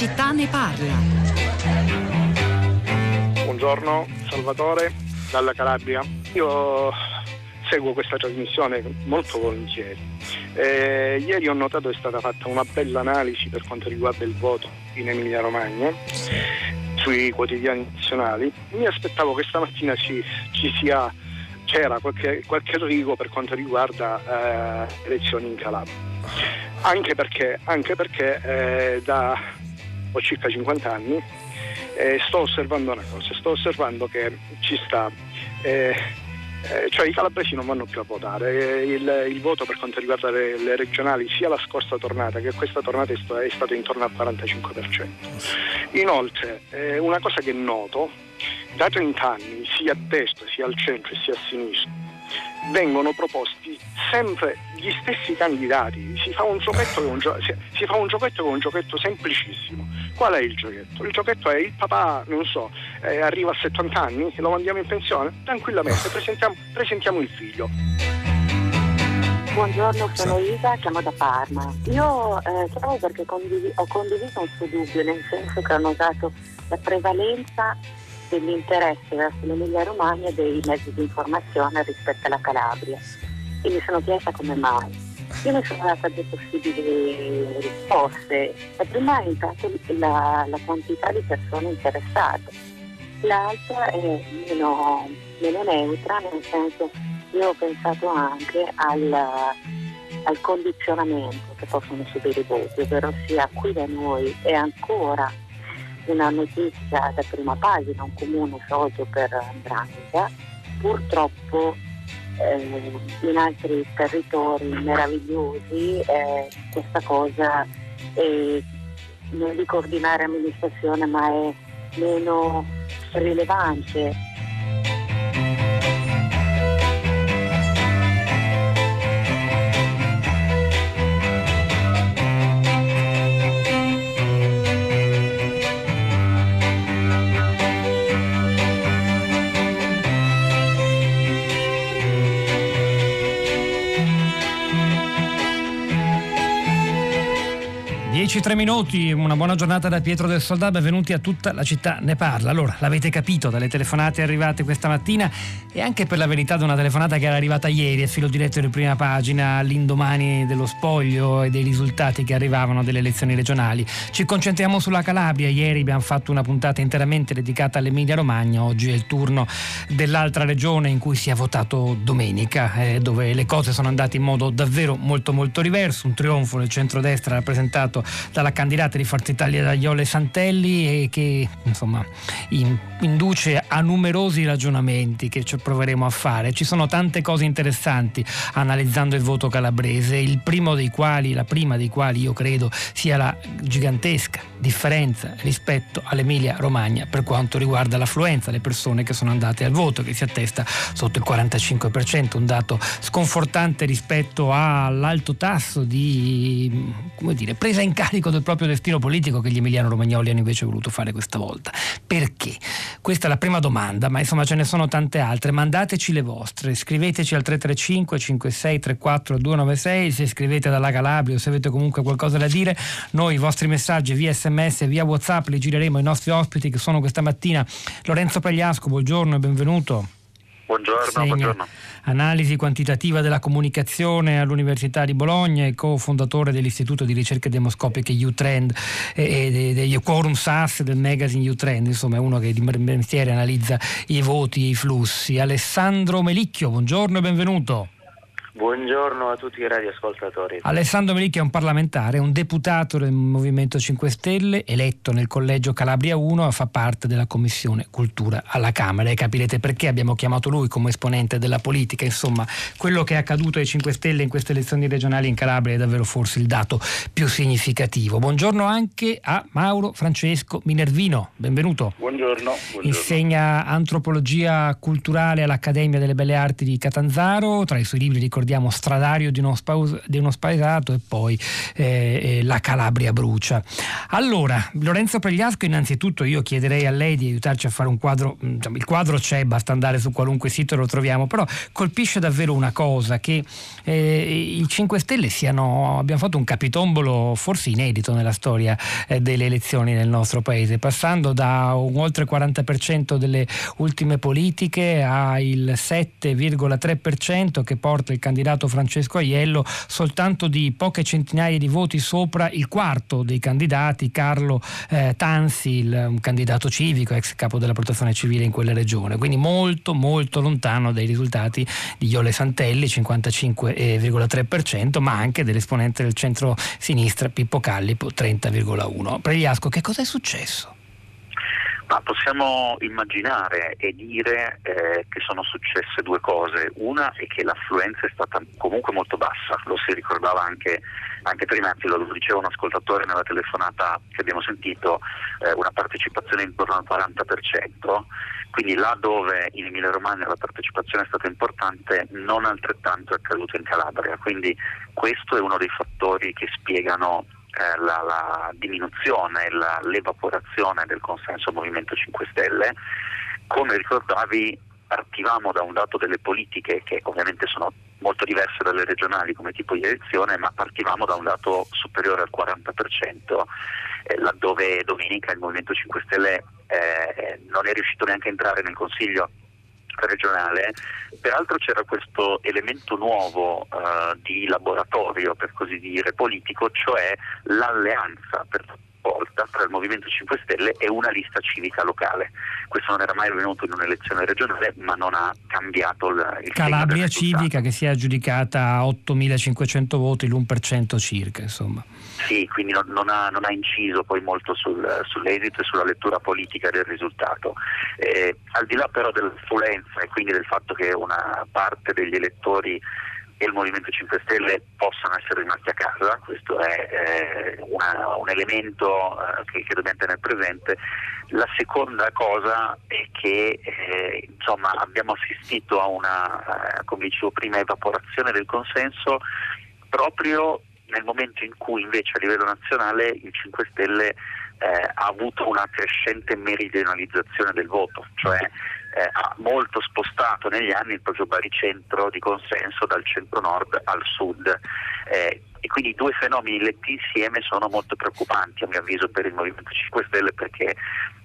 città ne parla. Buongiorno, Salvatore dalla Calabria. Io seguo questa trasmissione molto volentieri. Eh, ieri ho notato che è stata fatta una bella analisi per quanto riguarda il voto in Emilia Romagna sui quotidiani nazionali. Mi aspettavo che stamattina ci, ci sia, c'era qualche, qualche rigo per quanto riguarda eh, elezioni in Calabria. Anche perché, anche perché eh, da ho circa 50 anni eh, sto osservando una cosa, sto osservando che ci sta eh, cioè i calabresi non vanno più a votare, il, il voto per quanto riguarda le, le, regionali sia la scorsa tornata che questa tornata è, sta, è stato intorno al 45%. Inoltre eh, una cosa che noto, da 30 anni sia a destra sia al centro sia a sinistra vengono proposti sempre gli stessi candidati, si fa un giochetto con un, gio- si fa un, giochetto con un giochetto semplicissimo. Qual è il giochetto? Il giocetto è il papà, non so, eh, arriva a 70 anni, lo mandiamo in pensione, tranquillamente presentiamo, presentiamo il figlio. Buongiorno, sono Isa, chiamo da Parma. Io eh, chiamo perché condiv- ho condiviso un suo dubbio, nel senso che ho notato la prevalenza dell'interesse verso l'Emilia Romagna e dei mezzi di informazione rispetto alla Calabria. E mi sono chiesta come mai. Io mi sono data due possibili risposte. La prima è intanto la, la quantità di persone interessate, l'altra è meno, meno neutra, nel senso io ho pensato anche al, al condizionamento che possono subire i voti, ovvero sia qui da noi è ancora una notizia da prima pagina, un comune sciolto per Andrangheta, purtroppo eh, in altri territori meravigliosi eh, questa cosa è, non dico ordinaria amministrazione ma è meno rilevante tre minuti, una buona giornata da Pietro del Soldà, benvenuti a tutta la città ne parla. Allora, l'avete capito dalle telefonate arrivate questa mattina e anche per la verità di una telefonata che era arrivata ieri a filo diretto di prima pagina all'indomani dello spoglio e dei risultati che arrivavano delle elezioni regionali. Ci concentriamo sulla Calabria, ieri abbiamo fatto una puntata interamente dedicata all'Emilia Romagna, oggi è il turno dell'altra regione in cui si è votato domenica, eh, dove le cose sono andate in modo davvero molto molto diverso, un trionfo del centrodestra rappresentato dalla candidata di Forza Italia Dagliole Santelli e che insomma in, induce a numerosi ragionamenti che ci proveremo a fare. Ci sono tante cose interessanti analizzando il voto calabrese, il primo dei quali, la prima dei quali io credo sia la gigantesca differenza rispetto all'Emilia Romagna per quanto riguarda l'affluenza, le persone che sono andate al voto, che si attesta sotto il 45%, un dato sconfortante rispetto all'alto tasso di dire, presa in carico del proprio destino politico che gli emiliano-romagnoli hanno invece voluto fare questa volta. Perché? Questa è la prima domanda, ma insomma ce ne sono tante altre. Mandateci le vostre, scriveteci al 335 56 34 296 se scrivete dalla Calabria o se avete comunque qualcosa da dire. Noi i vostri messaggi via sms sms via whatsapp li gireremo ai nostri ospiti che sono questa mattina Lorenzo Pagliasco, buongiorno e benvenuto. Buongiorno, buongiorno, Analisi quantitativa della comunicazione all'Università di Bologna e cofondatore dell'Istituto di ricerche demoscopiche U-Trend e degli Quorum SAS del magazine U-Trend, insomma è uno che di mestiere analizza i voti e i flussi. Alessandro Melicchio, buongiorno e benvenuto. Buongiorno a tutti i radioascoltatori. Alessandro Melicchi è un parlamentare, un deputato del Movimento 5 Stelle, eletto nel collegio Calabria 1 e fa parte della Commissione Cultura alla Camera e capirete perché abbiamo chiamato lui come esponente della politica. Insomma, quello che è accaduto ai 5 Stelle in queste elezioni regionali in Calabria è davvero forse il dato più significativo. Buongiorno anche a Mauro Francesco Minervino, benvenuto. Buongiorno. buongiorno. Insegna antropologia culturale all'Accademia delle Belle Arti di Catanzaro, tra i suoi libri ricordiamo ricordiamo stradario di uno, spaus- di uno spaesato e poi eh, eh, la Calabria brucia. Allora, Lorenzo Pregliasco, innanzitutto io chiederei a lei di aiutarci a fare un quadro, il quadro c'è, basta andare su qualunque sito e lo troviamo, però colpisce davvero una cosa, che eh, i 5 Stelle siano, abbiamo fatto un capitombolo forse inedito nella storia eh, delle elezioni nel nostro paese, passando da un oltre 40% delle ultime politiche al 7,3% che porta il candidato Francesco Aiello soltanto di poche centinaia di voti sopra il quarto dei candidati, Carlo eh, Tansi, il, un candidato civico, ex capo della protezione civile in quella regione, quindi molto molto lontano dai risultati di Iole Santelli, 55,3%, ma anche dell'esponente del centro-sinistra Pippo Callipo, 30,1%. Pregliasco, che cosa è successo? Ma possiamo immaginare e dire eh, che sono successe due cose. Una è che l'affluenza è stata comunque molto bassa, lo si ricordava anche, anche prima, anzi lo diceva un ascoltatore nella telefonata che abbiamo sentito, eh, una partecipazione intorno al 40%, quindi là dove in Emilia Romagna la partecipazione è stata importante, non altrettanto è accaduto in Calabria. Quindi questo è uno dei fattori che spiegano eh, la, la, diminuzione, la, l'evaporazione del consenso al Movimento 5 Stelle. Come ricordavi, partivamo da un dato delle politiche che ovviamente sono molto diverse dalle regionali come tipo di elezione, ma partivamo da un dato superiore al 40%, eh, laddove domenica il Movimento 5 Stelle eh, non è riuscito neanche a entrare nel Consiglio regionale, peraltro c'era questo elemento nuovo uh, di laboratorio, per così dire, politico, cioè l'alleanza per volta tra il Movimento 5 Stelle e una lista civica locale. Questo non era mai avvenuto in un'elezione regionale, ma non ha cambiato il, il Calabria Civica che si è aggiudicata a 8.500 voti, l'1% circa, insomma. Sì, quindi non, non, ha, non ha, inciso poi molto sul, sull'esito e sulla lettura politica del risultato. Eh, al di là però dell'influenza e quindi del fatto che una parte degli elettori e il Movimento 5 Stelle possano essere rimasti a casa, questo è eh, una, un elemento eh, che, che, dobbiamo tenere presente. La seconda cosa è che eh, insomma, abbiamo assistito a una, eh, come dicevo prima, evaporazione del consenso proprio nel momento in cui invece a livello nazionale il 5 Stelle eh, ha avuto una crescente meridionalizzazione del voto, cioè eh, ha molto spostato negli anni il proprio baricentro di consenso dal centro-nord al sud. Eh, e quindi i due fenomeni letti insieme sono molto preoccupanti a mio avviso per il Movimento 5 Stelle perché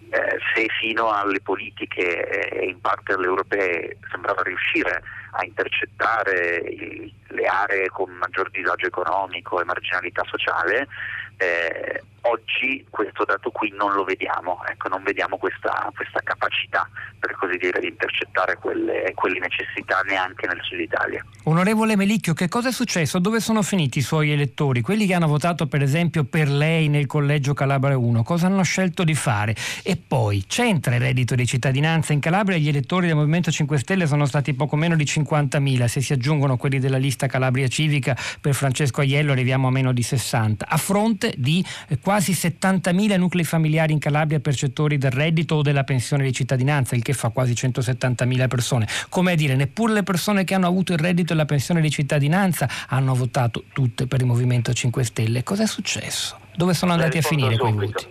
eh, se fino alle politiche e in parte alle europee sembrava riuscire a intercettare i, le aree con maggior disagio economico e marginalità sociale, eh, oggi questo dato qui non lo vediamo, ecco, non vediamo questa, questa, capacità per così dire di intercettare quelle, quelle, necessità neanche nel sud Italia. Onorevole Melicchio, che cosa è successo? Dove sono finiti i suoi elettori? Quelli che hanno votato per esempio per lei nel collegio Calabria 1, cosa hanno scelto di fare? E poi c'entra il reddito di cittadinanza in Calabria? Gli elettori del Movimento 5 Stelle sono stati poco meno di 50.000, se si aggiungono quelli della lista Calabria Civica per Francesco Aiello arriviamo a meno di 60, a fronte di eh, quasi 70.000 nuclei familiari in Calabria percettori del reddito o della pensione di cittadinanza, il che fa quasi 170.000 persone. Come a dire, neppure le persone che hanno avuto il reddito e la pensione di cittadinanza hanno votato tutte per il Movimento 5 Stelle. Cosa è successo? Dove sono andati a finire quei voti?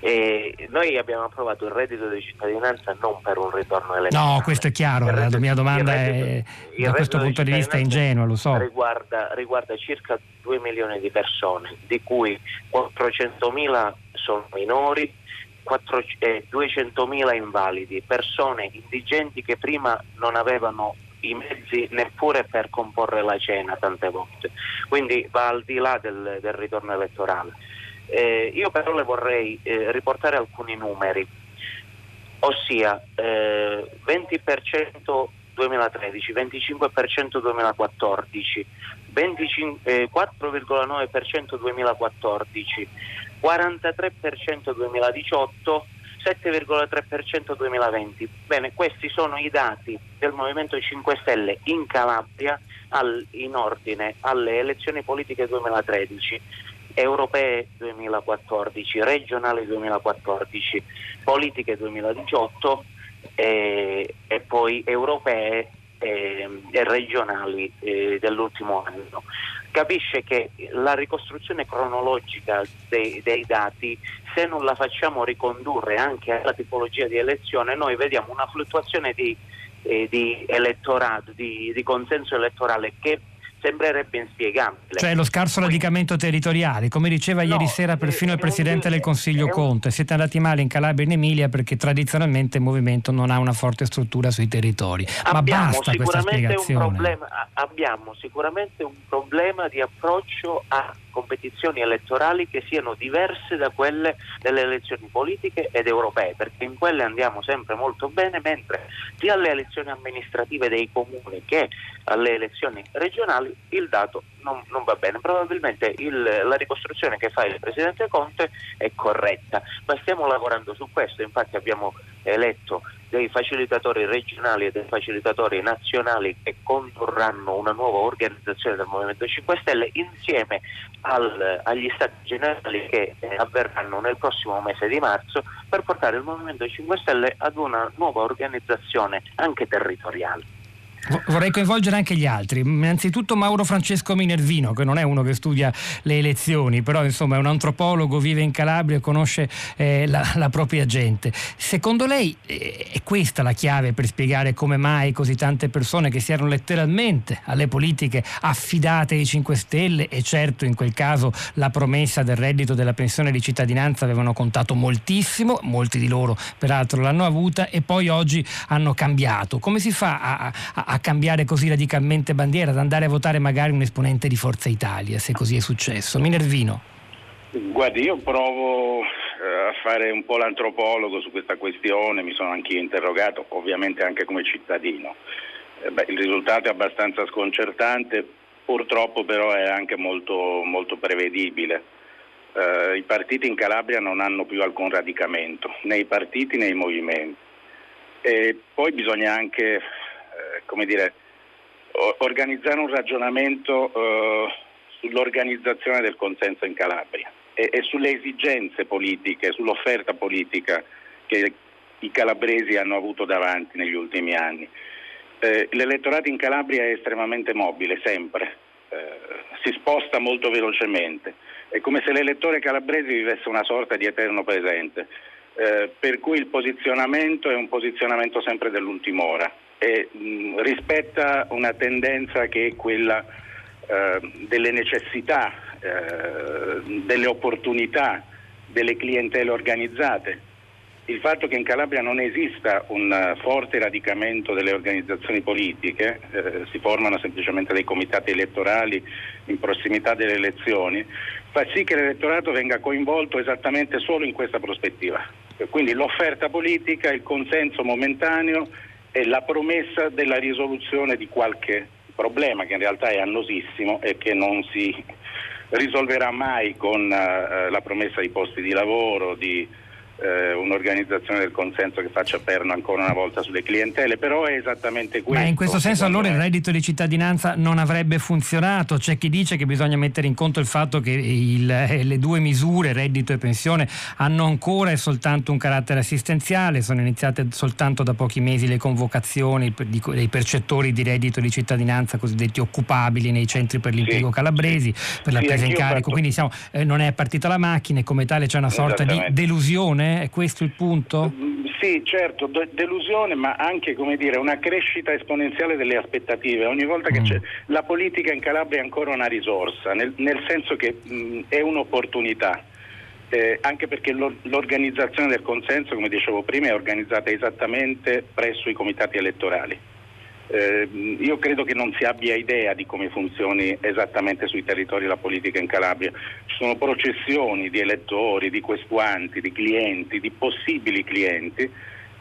E noi abbiamo approvato il reddito di cittadinanza non per un ritorno elettorale. No, questo è chiaro, la mia domanda è da questo punto di, vista ingenua, lo so. Riguarda, riguarda, circa 2 milioni di persone, di cui 400.000 sono minori, 4, eh, 200.000 invalidi, persone indigenti che prima non avevano i mezzi neppure per comporre la cena tante volte, quindi va al di là del, del ritorno elettorale. Eh, io però le vorrei eh, riportare alcuni numeri, ossia eh, 20% 2013, 25% 2014, 25, 4,9% 2014, 43% 2018, 7,3% 2020. Bene, questi sono i dati del Movimento 5 Stelle in Calabria al, in ordine alle elezioni politiche 2013 europee 2014, regionali 2014, politiche 2018 e, e poi europee e, e regionali eh, dell'ultimo anno. Capisce che la ricostruzione cronologica dei, dei dati, se non la facciamo ricondurre anche alla tipologia di elezione, noi vediamo una fluttuazione di, eh, di elettorato, di, di consenso elettorale che sembrerebbe inspiegabile. Cioè lo scarso radicamento territoriale, come diceva no, ieri sera perfino il Presidente del Consiglio Conte, siete andati male in Calabria e in Emilia perché tradizionalmente il movimento non ha una forte struttura sui territori. Ma basta questa spiegazione. Problema, abbiamo sicuramente un problema di approccio a competizioni elettorali che siano diverse da quelle delle elezioni politiche ed europee, perché in quelle andiamo sempre molto bene, mentre sia alle elezioni amministrative dei comuni che alle elezioni regionali il dato non, non va bene. Probabilmente il, la ricostruzione che fa il Presidente Conte è corretta, ma stiamo lavorando su questo, infatti abbiamo eletto dei facilitatori regionali e dei facilitatori nazionali che condurranno una nuova organizzazione del Movimento 5 Stelle insieme al, agli stati generali che eh, avverranno nel prossimo mese di marzo per portare il Movimento 5 Stelle ad una nuova organizzazione anche territoriale. Vorrei coinvolgere anche gli altri. Innanzitutto Mauro Francesco Minervino, che non è uno che studia le elezioni, però insomma è un antropologo, vive in Calabria e conosce eh, la, la, propria gente. Secondo lei eh, è questa la chiave per spiegare come mai così tante persone che si erano letteralmente alle politiche affidate ai 5 Stelle e certo in quel caso la promessa del reddito della pensione di cittadinanza avevano contato moltissimo, molti di loro peraltro l'hanno avuta e poi oggi hanno cambiato. Come si fa a, a, a cambiare così radicalmente bandiera, ad andare a votare magari un esponente di Forza Italia, se così è successo. Minervino. Guardi, io provo eh, a fare un po' l'antropologo su questa questione, mi sono anche interrogato, ovviamente anche come cittadino. Eh beh, il risultato è abbastanza sconcertante, purtroppo però è anche molto, molto prevedibile. Eh, I partiti in Calabria non hanno più alcun radicamento, né i partiti né i movimenti. E poi bisogna anche come dire, organizzare un ragionamento eh, sull'organizzazione del consenso in Calabria e, e, sulle esigenze politiche, sull'offerta politica che i calabresi hanno avuto davanti negli ultimi anni. Eh, l'elettorato in Calabria è estremamente mobile, sempre, eh, si sposta molto velocemente, è come se l'elettore calabrese vivesse una sorta di eterno presente, eh, per cui il posizionamento è un posizionamento sempre dell'ultima ora e mh, rispetta una tendenza che è quella eh, delle necessità, eh, delle opportunità, delle clientele organizzate. Il fatto che in Calabria non esista un forte radicamento delle organizzazioni politiche, eh, si formano semplicemente dei comitati elettorali in prossimità delle elezioni, fa sì che l'elettorato venga coinvolto esattamente solo in questa prospettiva. Quindi l'offerta politica, il consenso momentaneo è la promessa della risoluzione di qualche problema che in realtà è annosissimo e che non si risolverà mai con uh, la promessa di posti di lavoro, di eh, un'organizzazione del consenso che faccia perno ancora una volta sulle clientele, però è esattamente questo. Ma in questo senso allora il reddito di cittadinanza non avrebbe funzionato? C'è chi dice che bisogna mettere in conto il fatto che il, eh, le due misure, reddito e pensione, hanno ancora e soltanto un carattere assistenziale, sono iniziate soltanto da pochi mesi le convocazioni dei percettori di reddito di cittadinanza cosiddetti occupabili nei centri per l'impiego sì, calabresi, per la sì, presa in carico, fatto... quindi diciamo, eh, non è partita la macchina e come tale c'è una sorta di delusione È questo il punto? Sì, certo, delusione, ma anche dire, una crescita esponenziale delle aspettative. Ogni volta che mm. c'è la politica in Calabria è ancora una risorsa, nel, nel senso che mh, è un'opportunità. Eh, anche perché l'organizzazione del consenso, come dicevo prima, è organizzata esattamente presso i comitati elettorali. Eh, io credo che non si abbia idea di come funzioni esattamente sui territori la politica in Calabria. Ci sono processioni di elettori, di questuanti, di clienti, di possibili clienti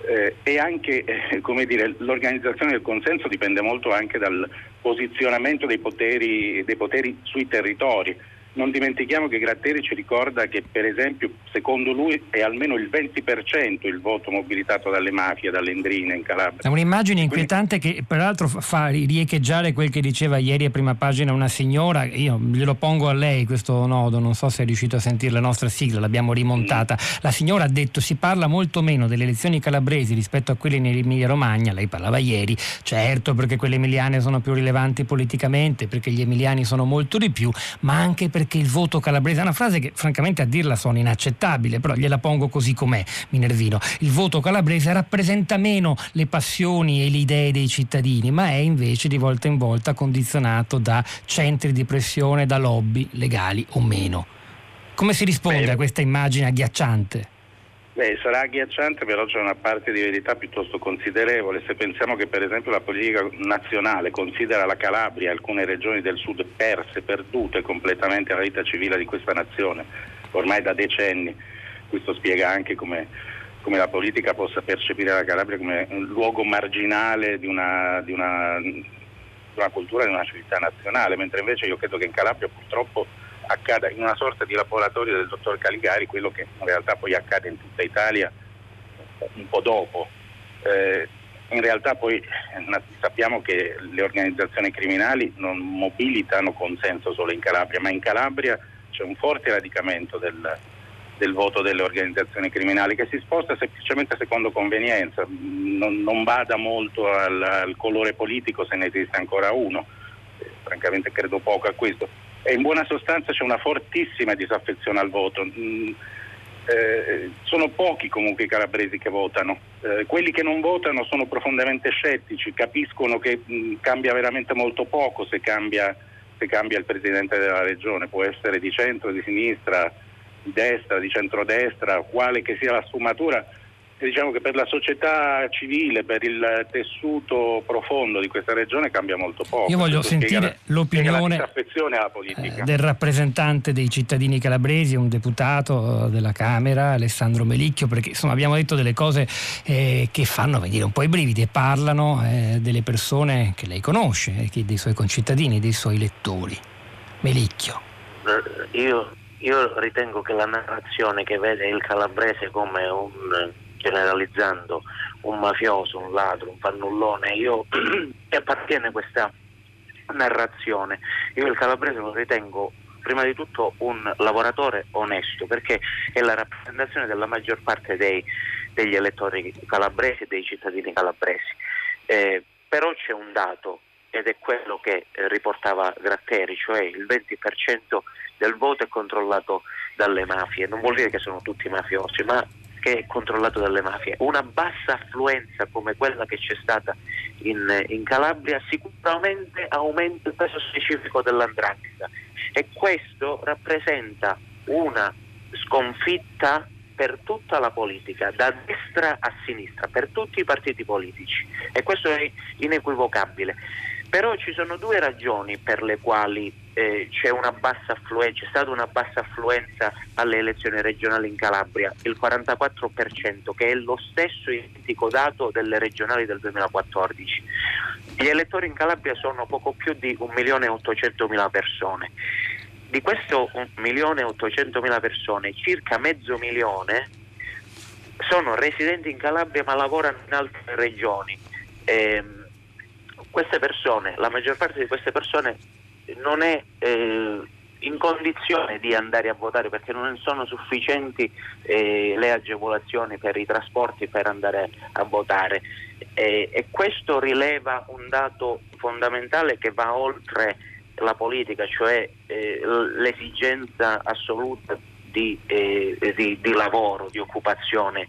eh, e anche eh, dire, l'organizzazione del consenso dipende molto anche dal posizionamento dei poteri, dei poteri sui territori. Non dimentichiamo che Gratteri ci ricorda che per esempio secondo lui è almeno il 20% il voto mobilitato dalle mafie, dalle endrine in Calabria. È un'immagine inquietante Quindi... che peraltro fa riecheggiare quel che diceva ieri a prima pagina una signora, io glielo pongo a lei questo nodo, non so se è riuscito a sentire la nostra sigla, l'abbiamo rimontata. Mm. La signora ha detto si parla molto meno delle elezioni calabresi rispetto a quelle in Emilia Romagna, lei parlava ieri, certo perché quelle emiliane sono più rilevanti politicamente, perché gli emiliani sono molto di più, ma anche perché perché il voto calabrese è una frase che francamente a dirla suona inaccettabile, però gliela pongo così com'è, Minervino. Il voto calabrese rappresenta meno le passioni e le idee dei cittadini, ma è invece di volta in volta condizionato da centri di pressione, da lobby legali o meno. Come si risponde Beh, a questa immagine agghiacciante? Beh, sarà agghiacciante, però c'è una parte di verità piuttosto considerevole. Se pensiamo che per esempio la politica nazionale considera la Calabria e alcune regioni del sud perse, perdute completamente alla vita civile di questa nazione, ormai da decenni, questo spiega anche come, come la politica possa percepire la Calabria come un luogo marginale di una, di una, di una cultura di una civiltà nazionale, mentre invece io credo che in Calabria purtroppo accada in una sorta di laboratorio del dottor Caligari, quello che in realtà poi accade in tutta Italia un po' dopo. Eh, in realtà poi eh, sappiamo che le organizzazioni criminali non mobilitano consenso solo in Calabria, ma in Calabria c'è un forte radicamento del, del voto delle organizzazioni criminali che si sposta semplicemente secondo convenienza, non, non bada molto al, al, colore politico se ne esiste ancora uno, eh, francamente credo poco a questo e in buona sostanza c'è una fortissima disaffezione al voto. Mm, eh, sono pochi comunque i calabresi che votano, eh, quelli che non votano sono profondamente scettici, capiscono che mh, mm, cambia veramente molto poco se cambia, se cambia il presidente della regione, può essere di centro, di sinistra, di destra, di centrodestra, quale che sia la sfumatura diciamo che per la società civile, per il tessuto profondo di questa regione cambia molto poco. Io voglio sentire l'opinione eh, del rappresentante dei cittadini calabresi, un deputato della Camera, Alessandro Melicchio, perché insomma abbiamo detto delle cose eh, che fanno venire un po' i brividi e parlano eh, delle persone che lei conosce, eh, dei suoi concittadini, dei suoi lettori. Melicchio. Eh, io, io ritengo che la narrazione che vede il calabrese come un generalizzando un mafioso, un ladro, un fannullone, io che appartiene questa narrazione. Io il calabrese lo ritengo prima di tutto un lavoratore onesto perché è la rappresentazione della maggior parte dei, degli elettori calabresi e dei cittadini calabresi. Eh, però c'è un dato ed è quello che eh, riportava Gratteri, cioè il 20% del voto è controllato dalle mafie. Non vuol dire che sono tutti mafiosi, ma che è controllato dalle mafie. Una bassa affluenza come quella che c'è stata in, in Calabria sicuramente aumenta il peso specifico dell'andrangheta e questo rappresenta una sconfitta per tutta la politica, da destra a sinistra, per tutti i partiti politici e questo è inequivocabile. Però ci sono due ragioni per le quali eh, c'è, c'è stata una bassa affluenza alle elezioni regionali in Calabria, il 44%, che è lo stesso identico dato delle regionali del 2014. Gli elettori in Calabria sono poco più di 1.800.000 persone. Di questo 1.800.000 persone, circa mezzo milione sono residenti in Calabria ma lavorano in altre regioni. Eh, queste persone, la maggior parte di queste persone non è eh, in condizione di andare a votare perché non sono sufficienti eh, le agevolazioni per i trasporti per andare a votare. Eh, e questo rileva un dato fondamentale che va oltre la politica, cioè eh, l'esigenza assoluta di, eh, di, di lavoro, di occupazione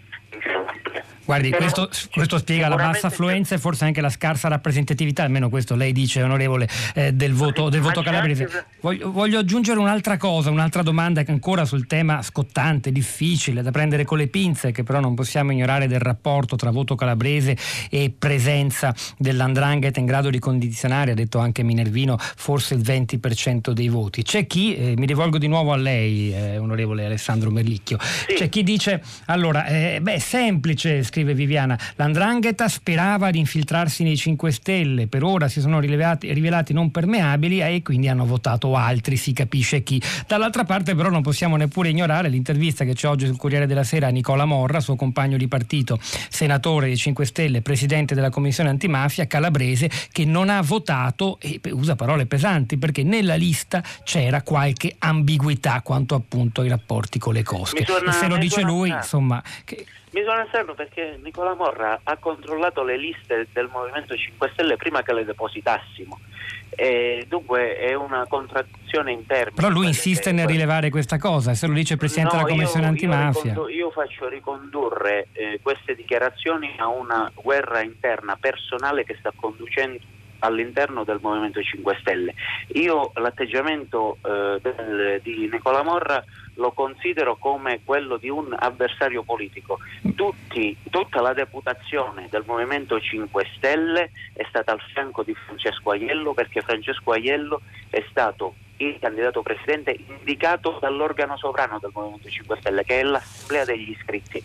Guardi, questo, questo, spiega la bassa affluenza e forse anche la scarsa rappresentatività, almeno questo lei dice, onorevole, eh, del voto, del voto calabrese. Voglio, voglio, aggiungere un'altra cosa, un'altra domanda che ancora sul tema scottante, difficile, da prendere con le pinze, che però non possiamo ignorare del rapporto tra voto calabrese e presenza dell'andrangheta in grado di condizionare, ha detto anche Minervino, forse il 20% dei voti. C'è chi, eh, mi rivolgo di nuovo a lei, eh, onorevole Alessandro Merlicchio, sì. c'è chi dice, allora, eh, beh, è semplice, scrive Viviana. L'andrangheta sperava di infiltrarsi nei 5 Stelle, per ora si sono rivelati, rivelati non permeabili e quindi hanno votato altri, si capisce chi. Dall'altra parte però non possiamo neppure ignorare l'intervista che c'è oggi sul Corriere della Sera a Nicola Morra, suo compagno di partito, senatore dei 5 Stelle, presidente della Commissione antimafia calabrese, che non ha votato, e usa parole pesanti, perché nella lista c'era qualche ambiguità quanto appunto ai rapporti con le cosche. Suona, e se lo dice lui, insomma... Che... Mi suona strano perché Nicola Morra ha controllato le liste del Movimento 5 Stelle prima che le depositassimo. E dunque è una contraddizione in termini. Però lui insiste nel rilevare questa cosa, se lo dice il Presidente no, della Commissione io, antimafia. Io, io, faccio ricondurre eh, queste dichiarazioni a una guerra interna personale che sta conducendo all'interno del Movimento 5 Stelle. Io l'atteggiamento eh, del, di Nicola Morra lo considero come quello di un avversario politico. Tutti, tutta la deputazione del Movimento 5 Stelle è stata al fianco di Francesco Aiello perché Francesco Aiello è stato il candidato presidente indicato dall'organo sovrano del Movimento 5 Stelle che è l'Assemblea degli iscritti.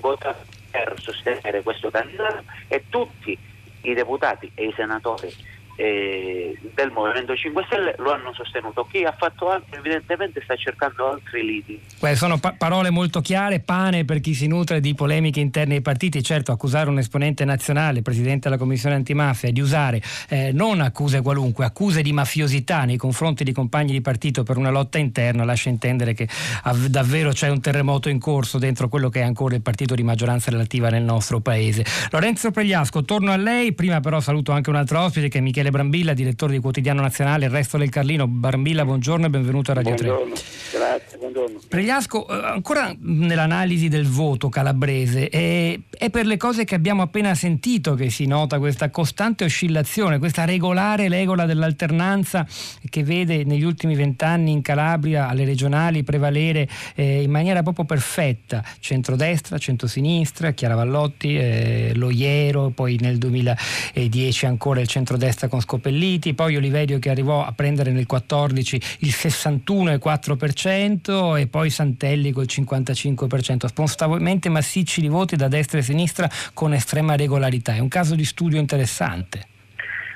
Vota per sostenere questo candidato e tutti i deputati e i senatori eh, del Movimento 5 Stelle lo hanno sostenuto. Chi ha fatto altro evidentemente sta cercando altri lidi. Beh, sono pa- parole molto chiare, pane per chi si nutre di polemiche interne ai partiti. Certo, accusare un esponente nazionale, presidente della Commissione antimafia, di usare eh, non accuse qualunque, accuse di mafiosità nei confronti di compagni di partito per una lotta interna lascia intendere che av- davvero c'è un terremoto in corso dentro quello che è ancora il partito di maggioranza relativa nel nostro paese. Lorenzo Pregliasco, torno a lei, prima però saluto anche un altro ospite che è Michele Brambilla, direttore di Quotidiano Nazionale Il Resto del Carlino. Brambilla, buongiorno e benvenuto a Radio buongiorno. 3. Grazie, buongiorno. Pregliasco, eh, ancora nell'analisi del voto calabrese, è, è, per le cose che abbiamo appena sentito che si nota questa costante oscillazione, questa regolare regola dell'alternanza che vede negli ultimi vent'anni in Calabria alle regionali prevalere eh, in maniera proprio perfetta centrodestra, centrosinistra, Chiara Vallotti, eh, Loiero, poi nel 2010 ancora il centrodestra con Scopelliti, poi Oliverio che arrivò a prendere nel 14 il 61,4% e poi Santelli col 55%, spostamenti massicci di voti da destra e sinistra con estrema regolarità. È un caso di studio interessante.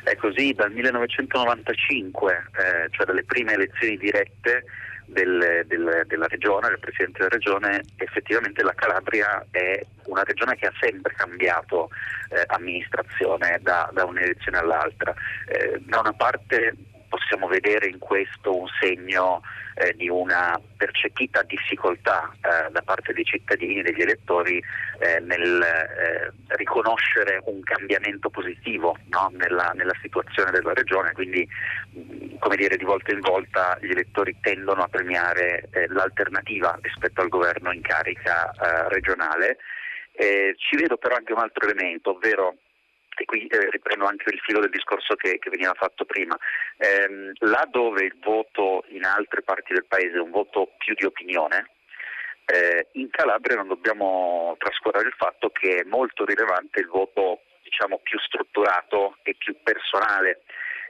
È così dal 1995, eh, cioè dalle prime elezioni dirette del, del, della regione, del Presidente della regione, effettivamente la Calabria è una regione che ha sempre cambiato eh, amministrazione da, da, un'elezione all'altra. Eh, da una parte possiamo vedere in questo un segno eh, di una percepita difficoltà eh, da parte dei cittadini, degli elettori eh, nel eh, riconoscere un cambiamento positivo no? nella, nella, situazione della regione, quindi mh, come dire, di volta in volta gli elettori tendono a premiare eh, l'alternativa rispetto al governo in carica eh, regionale. ci vedo però anche un altro elemento, ovvero e qui eh, riprendo anche il filo del discorso che, che veniva fatto prima, ehm, là dove il voto in altre parti del paese è un voto più di opinione, eh, in Calabria non dobbiamo trascurare il fatto che è molto rilevante il voto diciamo, più strutturato e più personale.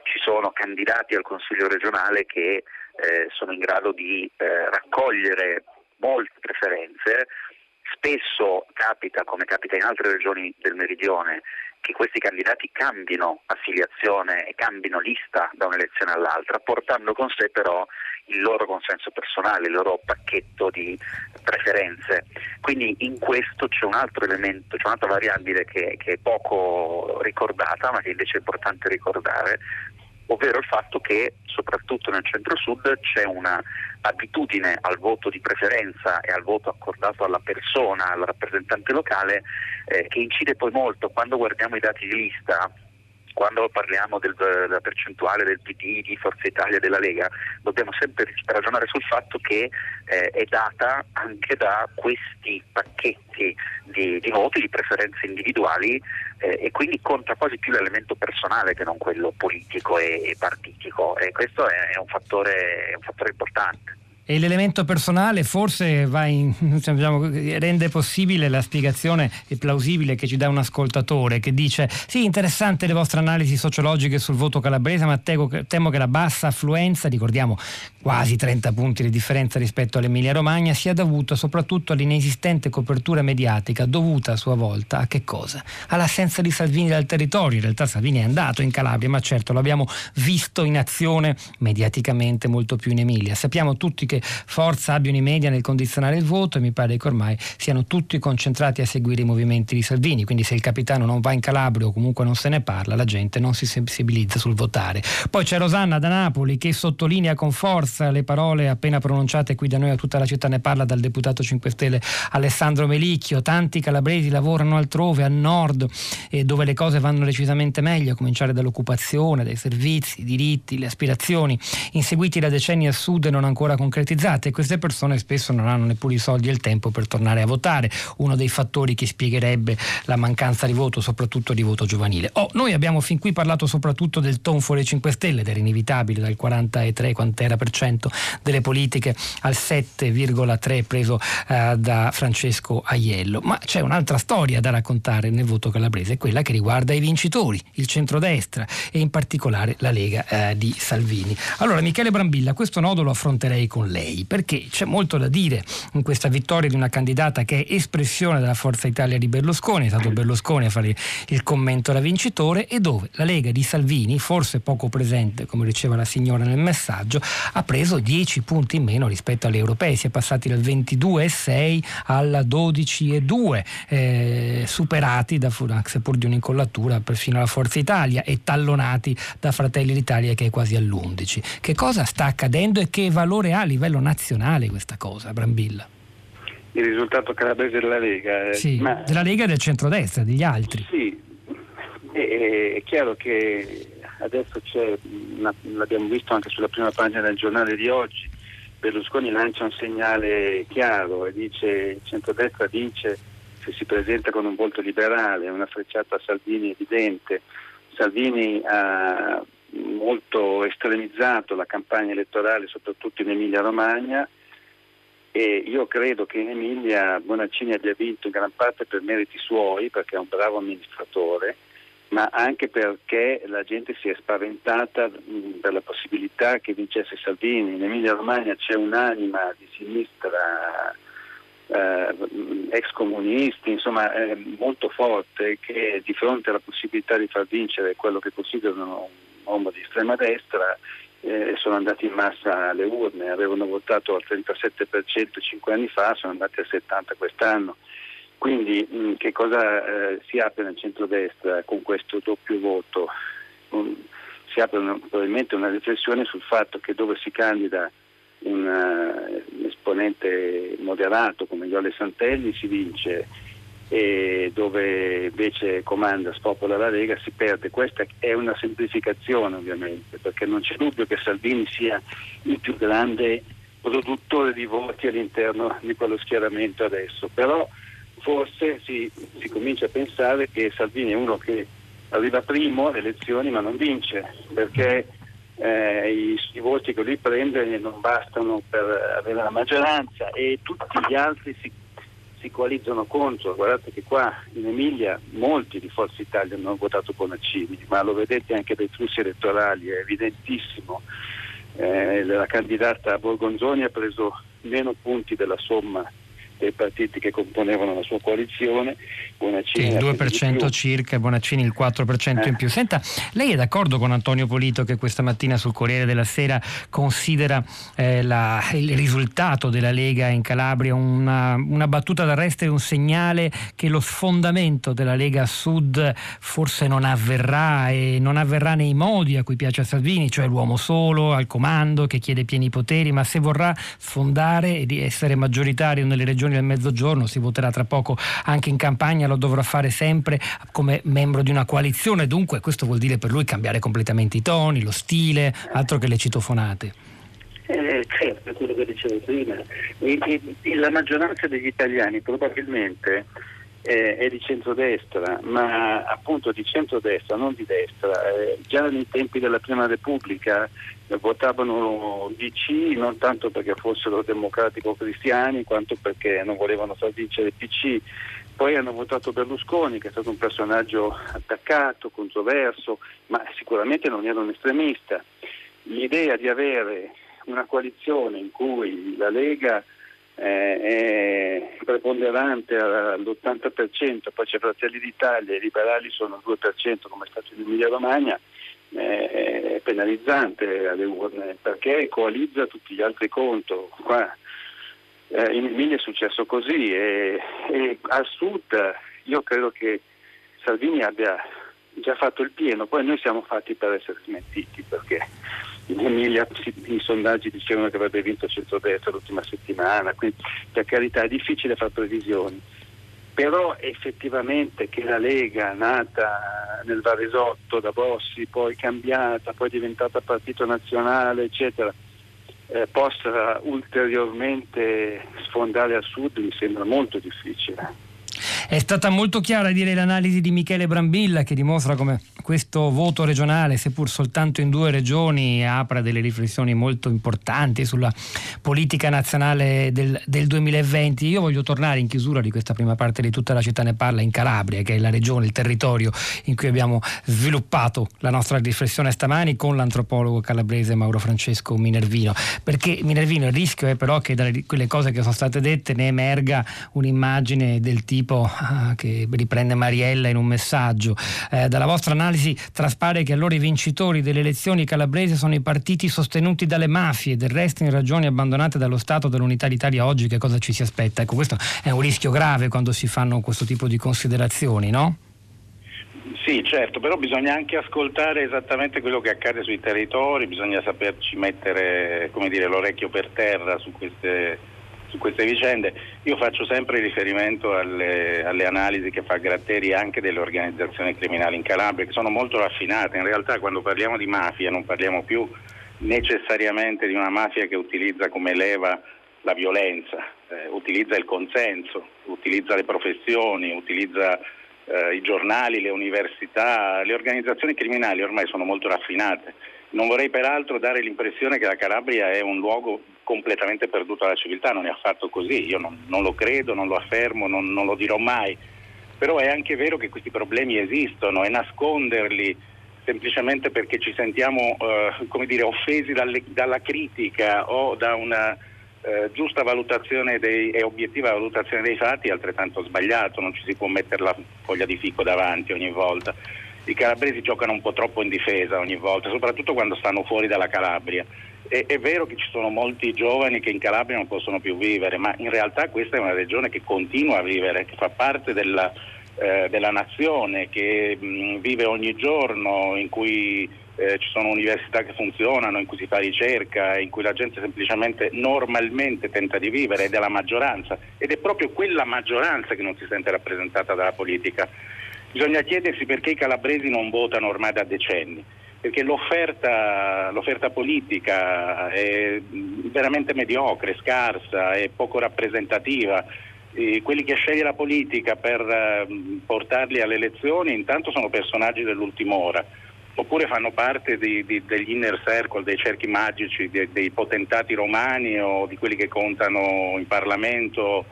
Ci sono candidati al Consiglio regionale che eh, sono in grado di eh, raccogliere molte preferenze, spesso capita, come capita in altre regioni del meridione, che questi candidati cambino affiliazione e cambino lista da un'elezione all'altra, portando con sé però il loro consenso personale, il loro pacchetto di preferenze. Quindi in questo c'è un altro elemento, c'è un'altra variabile che, che è poco ricordata, ma che invece è importante ricordare, ovvero il fatto che soprattutto nel centro-sud c'è una abitudine al voto di preferenza e al voto accordato alla persona, al rappresentante locale, eh, che incide poi molto. Quando guardiamo i dati di lista quando parliamo del, della percentuale del PD, di Forza Italia, della Lega, dobbiamo sempre ragionare sul fatto che eh, è data anche da questi pacchetti di, di voti, di preferenze individuali eh, e quindi conta quasi più l'elemento personale che non quello politico e, e partitico e questo è, è, un fattore, è un fattore importante. E l'elemento personale forse in, diciamo, rende possibile la spiegazione plausibile che ci dà un ascoltatore che dice sì interessante le vostre analisi sociologiche sul voto calabrese ma temo che, la bassa affluenza, ricordiamo quasi 30 punti di differenza rispetto all'Emilia Romagna, sia dovuta soprattutto all'inesistente copertura mediatica dovuta a sua volta a che cosa? All'assenza di Salvini dal territorio, in realtà Salvini è andato in Calabria ma certo l'abbiamo visto in azione mediaticamente molto più in Emilia. Sappiamo tutti che che forza abbiano i media nel condizionare il voto e mi pare che ormai siano tutti concentrati a seguire i movimenti di Salvini, quindi se il capitano non va in Calabria o comunque non se ne parla, la gente non si sensibilizza sul votare. Poi c'è Rosanna da Napoli che sottolinea con forza le parole appena pronunciate qui da noi a tutta la città ne parla dal deputato 5 Stelle Alessandro Melicchio, tanti calabresi lavorano altrove, a nord, eh, dove le cose vanno decisamente meglio, a cominciare dall'occupazione, dai servizi, i diritti, le aspirazioni, inseguiti da decenni a sud e non ancora concretizzati concretizzate queste persone spesso non hanno neppure i soldi e il tempo per tornare a votare, uno dei fattori che spiegherebbe la mancanza di voto, soprattutto di voto giovanile. Oh, noi abbiamo fin qui parlato soprattutto del tonfo dei 5 Stelle ed era inevitabile dal 43 quant'era per cento delle politiche al 7,3 preso eh, da Francesco Aiello, ma c'è un'altra storia da raccontare nel voto calabrese, quella che riguarda i vincitori, il centrodestra e in particolare la Lega eh, di Salvini. Allora Michele Brambilla, questo nodo lo affronterei con lei lei, perché c'è molto da dire in questa vittoria di una candidata che è espressione della Forza Italia di Berlusconi, è stato Berlusconi a fare il commento da vincitore e dove la Lega di Salvini, forse poco presente come diceva la signora nel messaggio, ha preso 10 punti in meno rispetto alle europee, si è passati dal 22,6 al 12,2, eh, superati da seppur di un'incollatura perfino la Forza Italia e tallonati da Fratelli d'Italia che è quasi all'11. Che cosa sta accadendo e che valore ha a livello livello nazionale questa cosa, Brambilla. Il risultato calabrese della Lega. Eh, sì, ma... della Lega e del centrodestra, degli altri. Sì, è, chiaro che adesso c'è, l'abbiamo visto anche sulla prima pagina del giornale di oggi, Berlusconi lancia un segnale chiaro e dice, il centrodestra dice se si presenta con un volto liberale, una frecciata a Salvini evidente, Salvini ha molto estremizzato la campagna elettorale, soprattutto in Emilia Romagna e io credo che in Emilia Bonaccini abbia vinto in gran parte per meriti suoi, perché è un bravo amministratore, ma anche perché la gente si è spaventata per la possibilità che vincesse Salvini. In Emilia Romagna c'è un'anima di sinistra eh, ex comunisti, insomma eh, molto forte che di fronte alla possibilità di far vincere quello che considerano uomo di estrema destra eh, sono andati in massa alle urne, avevano votato al 37% cinque anni fa, sono andati al 70% quest'anno. Quindi mh, che cosa eh, si apre nel centrodestra con questo doppio voto? Um, si apre una, probabilmente una riflessione sul fatto che dove si candida un, uh, un esponente moderato come Iole Santelli si vince e dove invece comanda spopola la Lega si perde. Questa è una semplificazione ovviamente, perché non c'è dubbio che Salvini sia il più grande produttore di voti all'interno di quello schieramento adesso, però forse si, si comincia a pensare che Salvini è uno che arriva primo alle elezioni ma non vince, perché eh, i, i, voti che lui prende non bastano per avere la maggioranza e tutti gli altri si si coalizzano contro. Guardate che qua in Emilia molti di Forza Italia hanno votato Bonaccini, ma lo vedete anche dai flussi elettorali, è evidentissimo. Eh, la candidata Borgonzoni ha preso meno punti della somma dei partiti che componevano la sua coalizione. Bonaccini il 2% circa e Bonaccini il 4% eh. in più. Senta, lei è d'accordo con Antonio Polito che questa mattina sul Corriere della Sera considera eh, la, il risultato della Lega in Calabria una, una battuta d'arresto e un segnale che lo sfondamento della Lega Sud forse non avverrà e non avverrà nei modi a cui piace a Salvini, cioè l'uomo solo al comando che chiede pieni poteri, ma se vorrà sfondare e di essere maggioritario nelle regioni regioni del Mezzogiorno, si voterà tra poco anche in campagna, lo dovrà fare sempre come membro di una coalizione, dunque questo vuol dire per lui cambiare completamente i toni, lo stile, altro che le citofonate. Eh, certo, quello che dicevo prima. E, e, la maggioranza degli italiani probabilmente eh, è di centrodestra, ma appunto di centrodestra, non di destra. Eh, già nei tempi della Prima Repubblica votavano DC non tanto perché fossero democratico-cristiani quanto perché non volevano far vincere il PC. Poi hanno votato Berlusconi, che è stato un personaggio attaccato, controverso, ma sicuramente non era un estremista. L'idea di avere una coalizione in cui la Lega eh, è preponderante all'80%, poi c'è Fratelli d'Italia e i liberali sono al 2% come è stato in Emilia Romagna, eh, penalizzante alle urne perché coalizza tutti gli altri contro. Qua, eh, in Emilia è successo così e, e al sud io credo che Salvini abbia già fatto il pieno, poi noi siamo fatti per essere smentiti perché in Emilia i sondaggi dicevano che avrebbe vinto il centrodestra l'ultima settimana, quindi per carità è difficile fare previsioni, però effettivamente che la Lega nata nel Varesotto da Bossi, poi cambiata, poi diventata partito nazionale, eccetera, eh, possa ulteriormente sfondare a sud mi sembra molto difficile. È stata molto chiara direi l'analisi di Michele Brambilla che dimostra come questo voto regionale, seppur soltanto in due regioni, apra delle riflessioni molto importanti sulla politica nazionale del, del 2020. Io voglio tornare in chiusura di questa prima parte di tutta la città ne parla in Calabria, che è la regione, il territorio in cui abbiamo sviluppato la nostra riflessione stamani con l'antropologo calabrese Mauro Francesco Minervino. Perché Minervino il rischio è però che da quelle cose che sono state dette ne emerga un'immagine del tipo che riprende Mariella in un messaggio. Eh, dalla vostra analisi traspare che allora i vincitori delle elezioni calabresi sono i partiti sostenuti dalle mafie, del resto in ragioni abbandonate dallo Stato dell'unità d'Italia oggi che cosa ci si aspetta? Ecco, questo è un rischio grave quando si fanno questo tipo di considerazioni, no? Sì, certo, però bisogna anche ascoltare esattamente quello che accade sui territori, bisogna saperci mettere dire, l'orecchio per terra su queste su queste vicende. Io faccio sempre riferimento alle, alle, analisi che fa Gratteri anche delle organizzazioni criminali in Calabria, che sono molto raffinate. In realtà quando parliamo di mafia non parliamo più necessariamente di una mafia che utilizza come leva la violenza, eh, utilizza il consenso, utilizza le professioni, utilizza eh, i giornali, le università, le organizzazioni criminali ormai sono molto raffinate. Non vorrei peraltro dare l'impressione che la Calabria è un luogo completamente perduto alla civiltà, non è affatto così, io non, non lo credo, non lo affermo, non, non, lo dirò mai, però è anche vero che questi problemi esistono e nasconderli semplicemente perché ci sentiamo eh, dire, offesi dalle, dalla critica o da una eh, giusta valutazione dei, e obiettiva valutazione dei fatti è altrettanto sbagliato, non ci si può mettere la foglia di fico davanti ogni volta. I calabresi giocano un po' troppo in difesa ogni volta, soprattutto quando stanno fuori dalla Calabria è, è, vero che ci sono molti giovani che in Calabria non possono più vivere, ma in realtà questa è una regione che continua a vivere, che fa parte della, eh, della nazione, che mh, vive ogni giorno, in cui eh, ci sono università che funzionano, in cui si fa ricerca, in cui la gente semplicemente normalmente tenta di vivere ed è la maggioranza ed è proprio quella maggioranza che non si sente rappresentata dalla politica. Bisogna chiedersi perché i calabresi non votano ormai da decenni perché l'offerta, l'offerta, politica è veramente mediocre, scarsa, è poco rappresentativa. E quelli che sceglie la politica per uh, portarli alle elezioni intanto sono personaggi dell'ultima ora, oppure fanno parte di, di, degli inner circle, dei cerchi magici, dei, dei potentati romani o di quelli che contano in Parlamento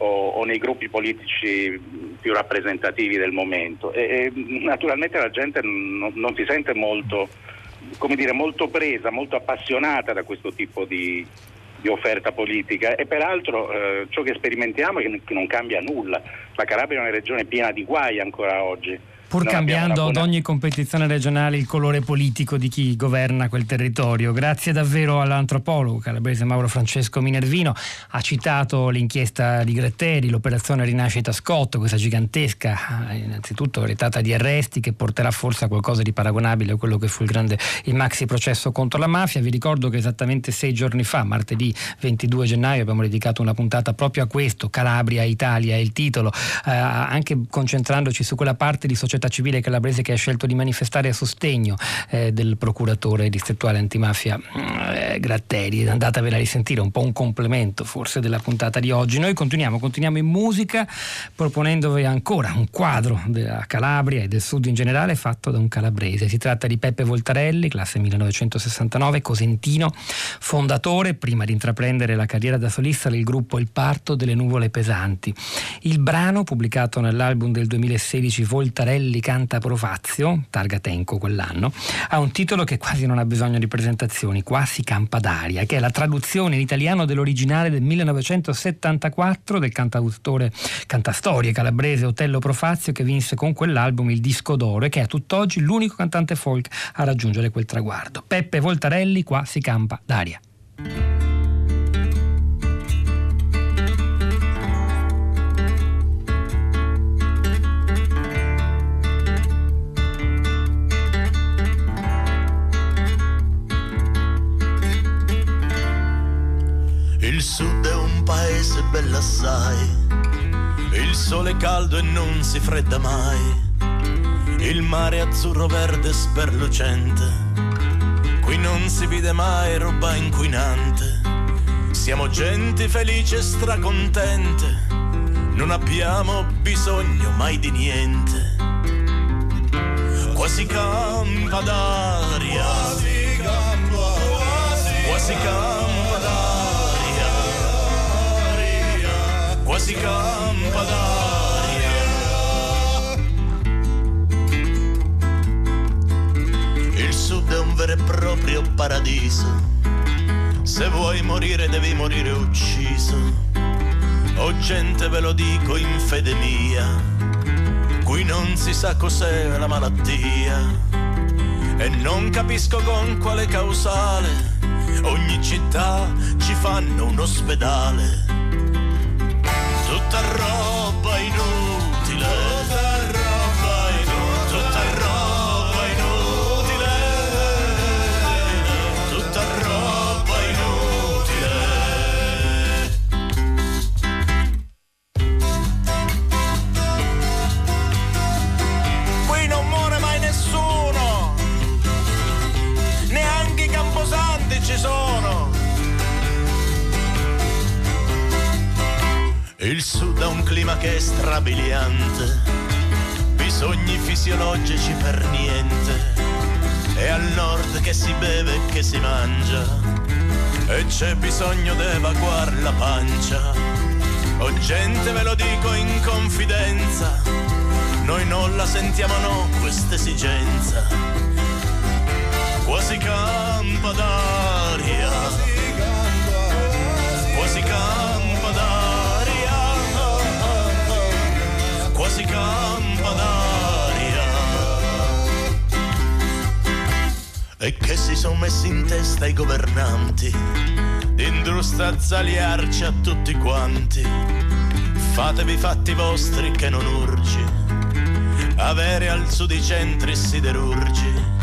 o, o, nei gruppi politici più rappresentativi del momento. E, e naturalmente la gente non, non si sente molto, dire, molto, presa, molto appassionata da questo tipo di, di offerta politica e peraltro eh, ciò che sperimentiamo è che non cambia nulla. La Calabria è una regione piena di guai ancora oggi pur no, cambiando ad ogni competizione regionale il colore politico di chi governa quel territorio. Grazie davvero all'antropologo calabrese Mauro Francesco Minervino. Ha citato l'inchiesta di Gratteri, l'operazione Rinascita Scott, questa gigantesca, eh, innanzitutto retata di arresti che porterà forse a qualcosa di paragonabile a quello che fu il grande il maxi processo contro la mafia. Vi ricordo che esattamente sei giorni fa, martedì 22 gennaio, abbiamo dedicato una puntata proprio a questo, Calabria, Italia è il titolo, eh, anche concentrandoci su quella parte di società società civile calabrese che ha scelto di manifestare a sostegno eh, del procuratore distrettuale antimafia eh, Gratteri. Andatevela a risentire, un po' un complemento forse della puntata di oggi. Noi continuiamo, continuiamo in musica proponendovi ancora un quadro della Calabria e del sud in generale fatto da un calabrese. Si tratta di Peppe Voltarelli, classe 1969, cosentino, fondatore, prima di intraprendere la carriera da solista del gruppo Il Parto delle Nuvole Pesanti. Il brano, pubblicato nell'album del 2016 Voltarelli canta Profazio, targa Tenco quell'anno, ha un titolo che quasi non ha bisogno di presentazioni, Quasi campa d'aria, che è la traduzione in italiano dell'originale del 1974 del cantautore, cantastorie calabrese Otello Profazio che vinse con quell'album il disco d'oro e che è a tutt'oggi l'unico cantante folk a raggiungere quel traguardo. Peppe Voltarelli, qua si campa d'aria. Il sud è un paese bell'assai, il sole è caldo e non si fredda mai, il mare azzurro verde sperlucente Qui non si vede mai roba inquinante. Siamo gente felice e stracontente. Non abbiamo bisogno mai di niente. Quasi campa d'aria. Quasi campa, quasi campa Quasi campa d'aria. sud è un vero e proprio paradiso. Se vuoi morire devi morire ucciso. O gente ve lo dico in fede mia, qui non si sa cos'è la malattia. E non capisco con quale causale ogni città ci fanno un ospedale. Tutta clima che è strabiliante, bisogni fisiologici per niente. È al nord che si beve e che si mangia, e c'è bisogno d'evacuare la pancia. Oh gente, ve lo dico in confidenza, noi non la sentiamo no, questa esigenza. Quasi campa d'aria, quasi campa quasi campa d'aria. E che si sono messi in testa i governanti di indrustazzaliarci a tutti quanti. Fatevi fatti vostri che non urgi avere al sud i centri siderurgi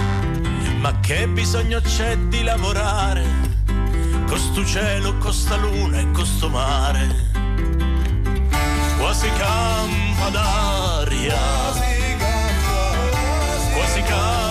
ma che bisogno c'è di lavorare costo cielo, costa luna e costo mare quasi campa d'aria. Quasi campa d'aria.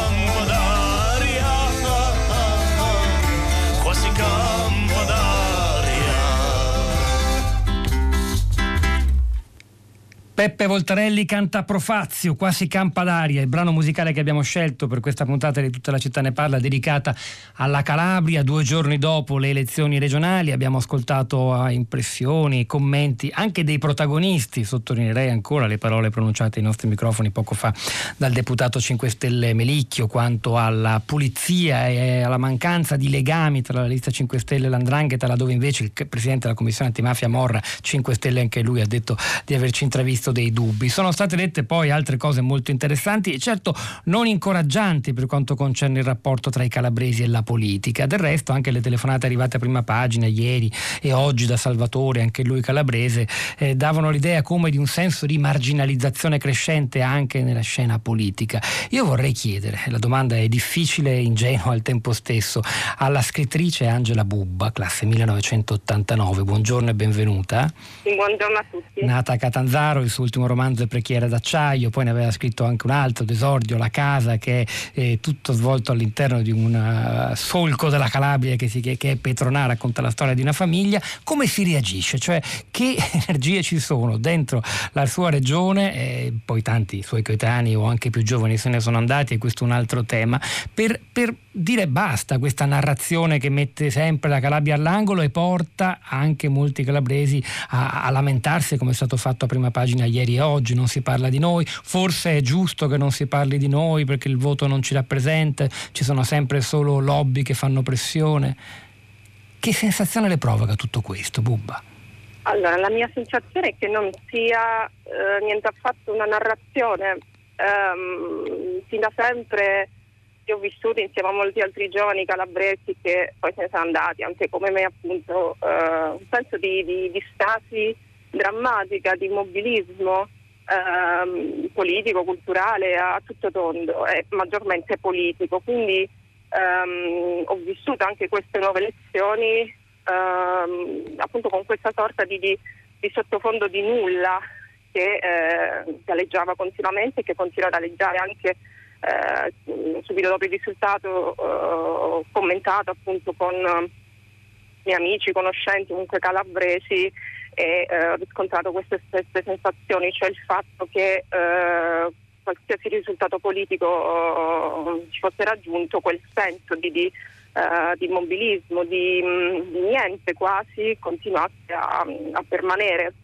Peppe Voltarelli canta Profazio, quasi campa d'aria, il brano musicale che abbiamo scelto per questa puntata di Tutta la città ne parla, dedicata alla Calabria. Due giorni dopo le elezioni regionali abbiamo ascoltato ah, impressioni, commenti anche dei protagonisti. Sottolineerei ancora le parole pronunciate ai nostri microfoni poco fa dal deputato 5 Stelle Melicchio quanto alla pulizia e alla mancanza di legami tra la lista 5 Stelle e l'Andrangheta, laddove invece il presidente della commissione antimafia Morra, 5 Stelle anche lui, ha detto di averci intravisto dei dubbi. Sono state dette poi altre cose molto interessanti e certo non incoraggianti per quanto concerne il rapporto tra i calabresi e la politica. Del resto anche le telefonate arrivate a prima pagina ieri e oggi da Salvatore, anche lui calabrese, eh, davano l'idea come di un senso di marginalizzazione crescente anche nella scena politica. Io vorrei chiedere, la domanda è difficile e ingenua al tempo stesso, alla scrittrice Angela Bubba, classe 1989. Buongiorno e benvenuta. Buongiorno a tutti. Nata a Catanzaro il suo ultimo romanzo Il precchiere d'acciaio, poi ne aveva scritto anche un altro, Desordio, La casa, che è eh, tutto svolto all'interno di un uh, solco della Calabria che, si, che, è Petronà, racconta la storia di una famiglia. Come si reagisce? Cioè che energie ci sono dentro la sua regione, e poi tanti suoi coetanei o anche più giovani se ne sono andati e questo è un altro tema, per, per dire basta questa narrazione che mette sempre la Calabria all'angolo e porta anche molti calabresi a, a, lamentarsi come è stato fatto a prima pagina ieri e oggi, non si parla di noi, forse è giusto che non si parli di noi perché il voto non ci rappresenta, ci sono sempre solo lobby che fanno pressione. Che sensazione le provoca tutto questo, Bubba? Allora, la mia sensazione è che non sia eh, niente affatto una narrazione. Um, fin da sempre io ho vissuto insieme a molti altri giovani calabresi che poi se ne sono andati, anche come me appunto, uh, un senso di, di, di, stasi drammatica, di immobilismo uh, politico, culturale, a tutto tondo, e maggiormente politico. Quindi um, ho vissuto anche queste nuove lezioni um, appunto con questa sorta di, di, di sottofondo di nulla che eh, galleggiava continuamente e che continua ad alleggiare anche eh, subito dopo il risultato eh, commentato appunto con eh, miei amici, conoscenti, comunque calabresi e eh, ho riscontrato queste stesse sensazioni, cioè il fatto che eh, qualsiasi risultato politico ci fosse raggiunto, quel senso di, di, uh, di immobilismo, di, mm, di, niente quasi, continuasse a, a permanere.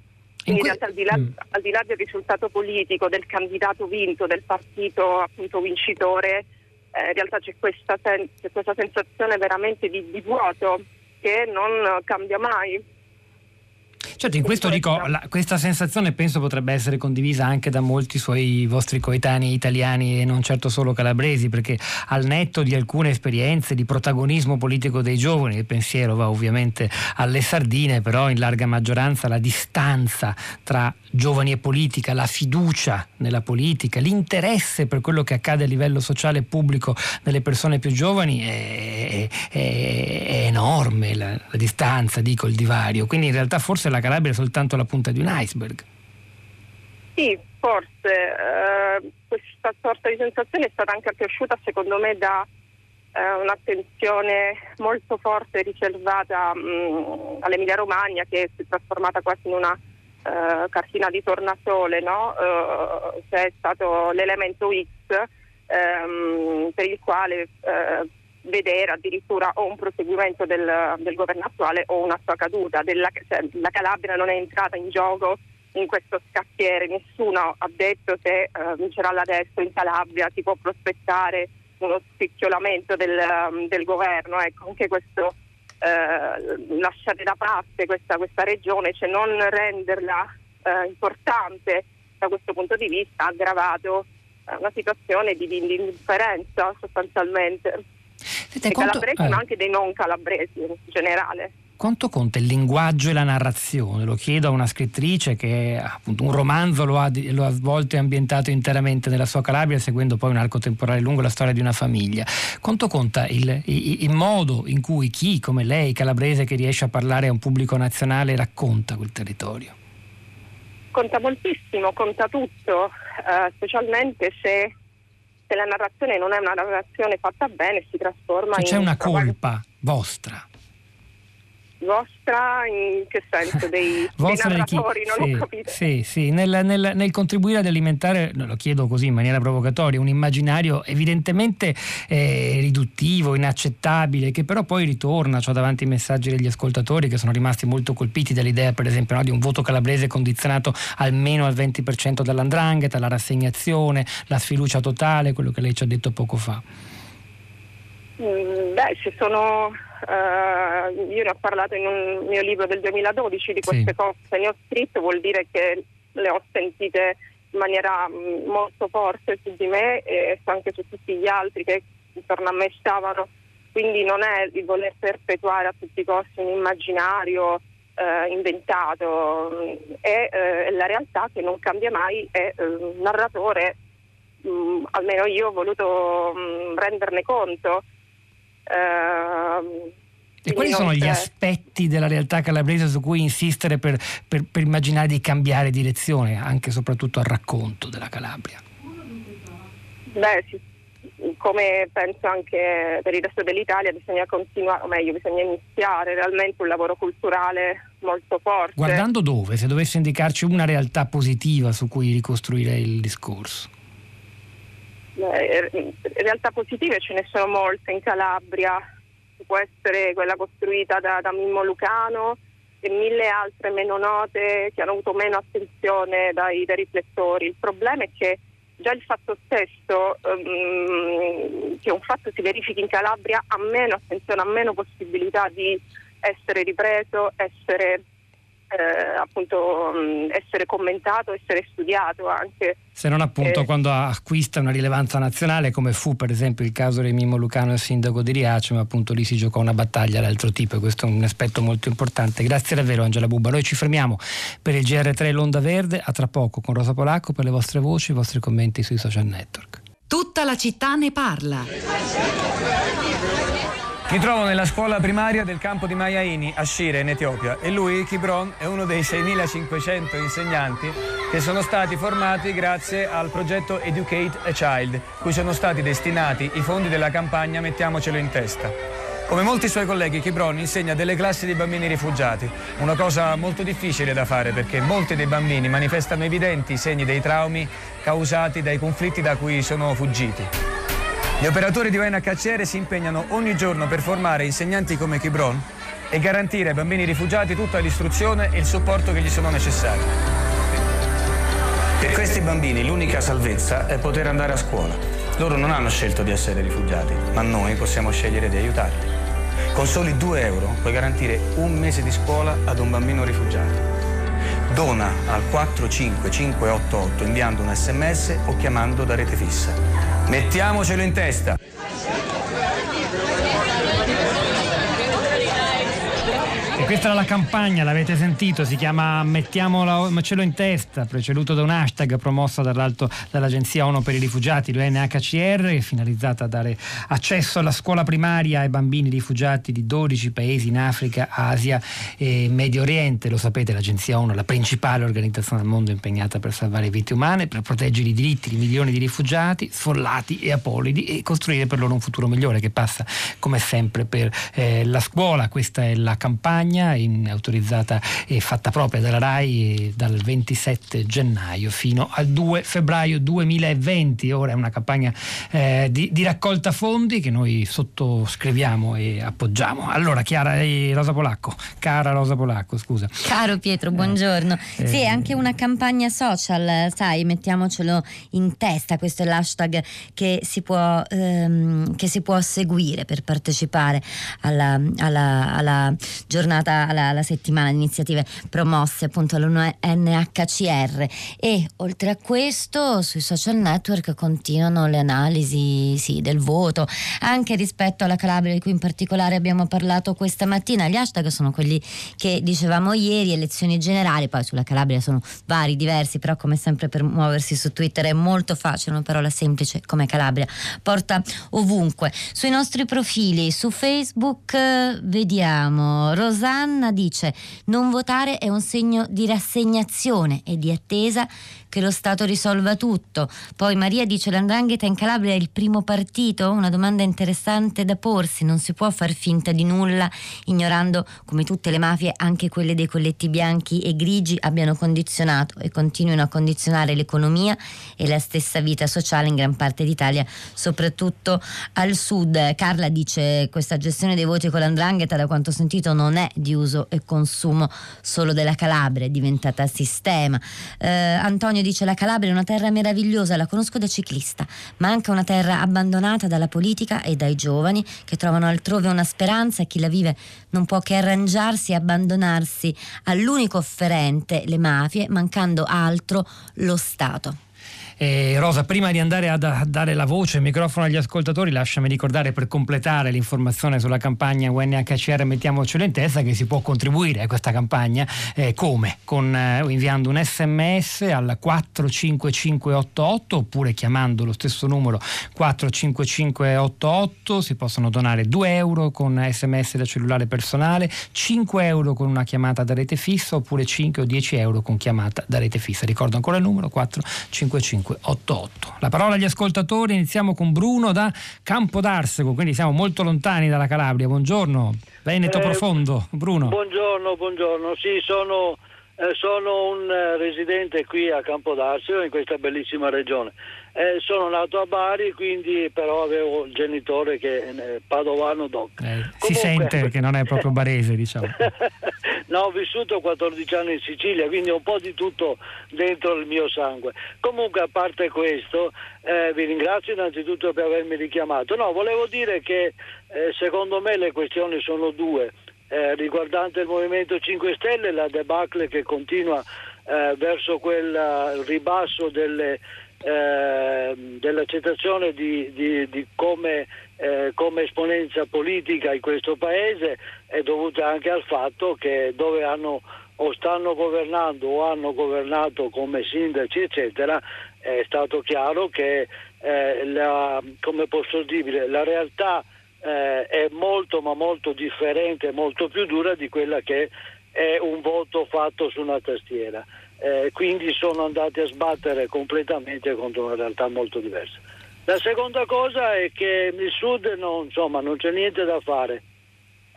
Quindi in, que- al, di là, mm. al, di là, del risultato politico, del candidato vinto, del partito appunto vincitore, eh, in realtà c'è questa, sen- c'è questa sensazione veramente di, di vuoto che non cambia mai. Certo, in questo dico, la, questa sensazione penso potrebbe essere condivisa anche da molti suoi vostri coetanei italiani e non certo solo calabresi, perché al netto di alcune esperienze di protagonismo politico dei giovani, il pensiero va ovviamente alle sardine, però in larga maggioranza la distanza tra giovani e politica, la fiducia nella politica, l'interesse per quello che accade a livello sociale e pubblico nelle persone più giovani è, è, è enorme, la, la distanza, dico, il divario. Quindi in realtà forse la Calabria è soltanto la punta di un iceberg. Sì, forse eh, questa sorta di sensazione è stata anche accresciuta secondo me da eh, un'attenzione molto forte riservata mh, all'Emilia Romagna che si è trasformata quasi in una uh, cartina di tornasole, no? che è stato l'elemento X um, per il quale uh, vedere addirittura o un proseguimento del, del, governo attuale o una sua caduta. Della, cioè, la Calabria non è entrata in gioco in questo scacchiere, nessuno ha detto se uh, vincerà la in Calabria si può prospettare uno spicchiolamento del, um, del governo, ecco, anche questo uh, lasciare da parte questa, questa, regione, cioè non renderla uh, importante da questo punto di vista ha aggravato una situazione di, di indifferenza sostanzialmente. Sente, dei quanto, calabresi, eh. ma anche dei non calabresi in generale. Quanto conta il linguaggio e la narrazione? Lo chiedo a una scrittrice che appunto un romanzo lo ha, lo ha, svolto e ambientato interamente nella sua Calabria, seguendo poi un arco temporale lungo la storia di una famiglia. Quanto conta il, il, il modo in cui chi, come lei, calabrese, che riesce a parlare a un pubblico nazionale, racconta quel territorio? Conta moltissimo, conta tutto, eh, specialmente se se la narrazione non è una narrazione fatta bene si trasforma cioè, in... C'è una colpa vostra vostra in che senso? Dei, dei narratori non sì, ho capito. sì, sì. Nel, nel, nel, contribuire ad alimentare lo chiedo così in maniera provocatoria un immaginario evidentemente eh, riduttivo inaccettabile che però poi ritorna ho davanti i messaggi degli ascoltatori che sono rimasti molto colpiti dall'idea per esempio no, di un voto calabrese condizionato almeno al 20% dall'andrangheta la rassegnazione la sfiducia totale quello che lei ci ha detto poco fa. Mm, beh ci sono Uh, io ne ho parlato in un mio libro del 2012 di queste sì. cose, ne ho scritto, vuol dire che le ho sentite in maniera mm, molto forte su di me e anche su tutti gli altri che intorno a me stavano. Quindi non è il voler perpetuare a tutti i costi un immaginario uh, inventato, è uh, la realtà che non cambia mai e il narratore, um, almeno io ho voluto um, renderne conto. Ehm, E quali sono gli aspetti della realtà calabrese su cui insistere per, per, per immaginare di cambiare direzione, anche e soprattutto al racconto della Calabria? Beh, sì, come penso anche per il resto dell'Italia, bisogna continuare, o meglio, bisogna iniziare realmente un lavoro culturale molto forte. Guardando dove, se dovesse indicarci una realtà positiva su cui ricostruire il discorso? Eh, realtà positive ce ne sono molte in Calabria, può essere quella costruita da, da Mimmo Lucano e mille altre meno note che hanno avuto meno attenzione dai, dai riflettori. Il problema è che già il fatto stesso um, che un fatto si verifichi in Calabria ha meno attenzione, ha meno possibilità di essere ripreso, essere eh, appunto mh, essere commentato, essere studiato anche. Se non appunto eh, quando acquista una rilevanza nazionale come fu per esempio il caso di Mimmo Lucano e il sindaco di Riace, ma appunto lì si giocò una battaglia d'altro tipo e questo è un aspetto molto importante. Grazie davvero Angela Bubba. Noi ci fermiamo per il GR3 L'Onda Verde, a tra poco con Rosa Polacco per le vostre voci, i vostri commenti sui social network. Tutta la città ne parla. Mi trovo nella scuola primaria del campo di Mayaini a Shire in Etiopia e lui, Kibron, è uno dei 6.500 insegnanti che sono stati formati grazie al progetto Educate a Child, cui sono stati destinati i fondi della campagna Mettiamocelo in testa. Come molti suoi colleghi, Kibron insegna delle classi di bambini rifugiati, una cosa molto difficile da fare perché molti dei bambini manifestano evidenti segni dei traumi causati dai conflitti da cui sono fuggiti. Gli operatori di UNHCR si impegnano ogni giorno per formare insegnanti come Kibron e garantire ai bambini rifugiati tutta l'istruzione e il supporto che gli sono necessari. Per questi bambini l'unica salvezza è poter andare a scuola. Loro non hanno scelto di essere rifugiati, ma noi possiamo scegliere di aiutarli. Con soli 2 euro puoi garantire un mese di scuola ad un bambino rifugiato. Dona al 45588 inviando un sms o chiamando da rete fissa. Mettiamocelo in testa. E questa era la campagna, l'avete sentito, si chiama Mettiamocelo in testa, preceduto da un hashtag promossa dall'Agenzia ONU per i rifugiati, l'UNHCR, finalizzata a dare accesso alla scuola primaria ai bambini rifugiati di 12 paesi in Africa, Asia e Medio Oriente. Lo sapete, l'Agenzia ONU è la principale organizzazione al mondo impegnata per salvare vite umane, per proteggere i diritti di milioni di rifugiati, sfollati e apolidi e costruire per loro un futuro migliore che passa come sempre per eh, la scuola. Questa è la campagna campagna in, autorizzata e fatta propria dalla RAI dal 27 gennaio fino al 2 febbraio 2020. Ora è una campagna eh, di, di, raccolta fondi che noi sottoscriviamo e appoggiamo. Allora, Chiara e Rosa Polacco, cara Rosa Polacco, scusa. Caro Pietro, eh, buongiorno. Eh, sì, è anche una campagna social, sai, mettiamocelo in testa, questo è l'hashtag che si può, ehm, che si può seguire per partecipare alla, alla, alla giornata dedicata alla, alla settimana di iniziative promosse appunto all'UNHCR. E oltre a questo sui social network continuano le analisi sì, del voto anche rispetto alla Calabria di cui in particolare abbiamo parlato questa mattina. Gli hashtag sono quelli che dicevamo ieri elezioni generali. Poi sulla Calabria sono vari diversi però come sempre per muoversi su Twitter è molto facile una parola semplice come Calabria porta ovunque. Sui nostri profili su Facebook vediamo. Rosario Susanna dice non votare è un segno di rassegnazione e di attesa che lo Stato risolva tutto. Poi Maria dice l'Andrangheta in Calabria è il primo partito? Una domanda interessante da porsi, non si può far finta di nulla ignorando come tutte le mafie anche quelle dei colletti bianchi e grigi abbiano condizionato e continuino a condizionare l'economia e la stessa vita sociale in gran parte d'Italia, soprattutto al sud. Carla dice questa gestione dei voti con l'Andrangheta da quanto ho sentito non è di uso e consumo solo della Calabria, è diventata sistema. Eh, Antonio dice la Calabria è una terra meravigliosa, la conosco da ciclista, ma anche una terra abbandonata dalla politica e dai giovani che trovano altrove una speranza e chi la vive non può che arrangiarsi e abbandonarsi all'unico offerente, le mafie, mancando altro lo Stato. Eh, Rosa, prima di andare a, dare la voce, il microfono agli ascoltatori, lasciami ricordare per completare l'informazione sulla campagna UNHCR Mettiamocelo in testa che si può contribuire a questa campagna eh, come? Con, eh, inviando un sms al 45588 oppure chiamando lo stesso numero 45588 si possono donare 2 euro con sms da cellulare personale, 5 euro con una chiamata da rete fissa oppure 5 o 10 euro con chiamata da rete fissa. Ricordo ancora il numero 45588. La parola agli ascoltatori, iniziamo con Bruno da Campo d'Arsego, quindi siamo molto lontani dalla Calabria. Buongiorno, Veneto Eh, profondo. Bruno. Buongiorno, buongiorno. Sì, sono, eh, sono un eh, residente qui a Campodarsio, in questa bellissima regione. Eh, sono nato a Bari, quindi però avevo il genitore che è eh, padovano doc. Eh, si sente che non è proprio barese, diciamo. No, ho vissuto 14 anni in Sicilia, quindi ho un po' di tutto dentro il mio sangue. Comunque, a parte questo, eh, vi ringrazio innanzitutto per avermi richiamato. No, volevo dire che eh, secondo me le questioni sono due. Eh, riguardante il Movimento 5 Stelle, la debacle che continua eh, verso quel ribasso delle, eh, dell'accettazione di, di- di come, eh, come esponenza politica in questo paese è dovuta anche al fatto che dove hanno o stanno governando o hanno governato come sindaci eccetera è stato chiaro che eh, la, come posso dire, la realtà eh, è molto ma molto differente, molto più dura di quella che è un voto fatto su una tastiera. Eh, quindi sono andati a sbattere completamente contro una realtà molto diversa. La seconda cosa è che il Sud non, insomma, non c'è niente da fare.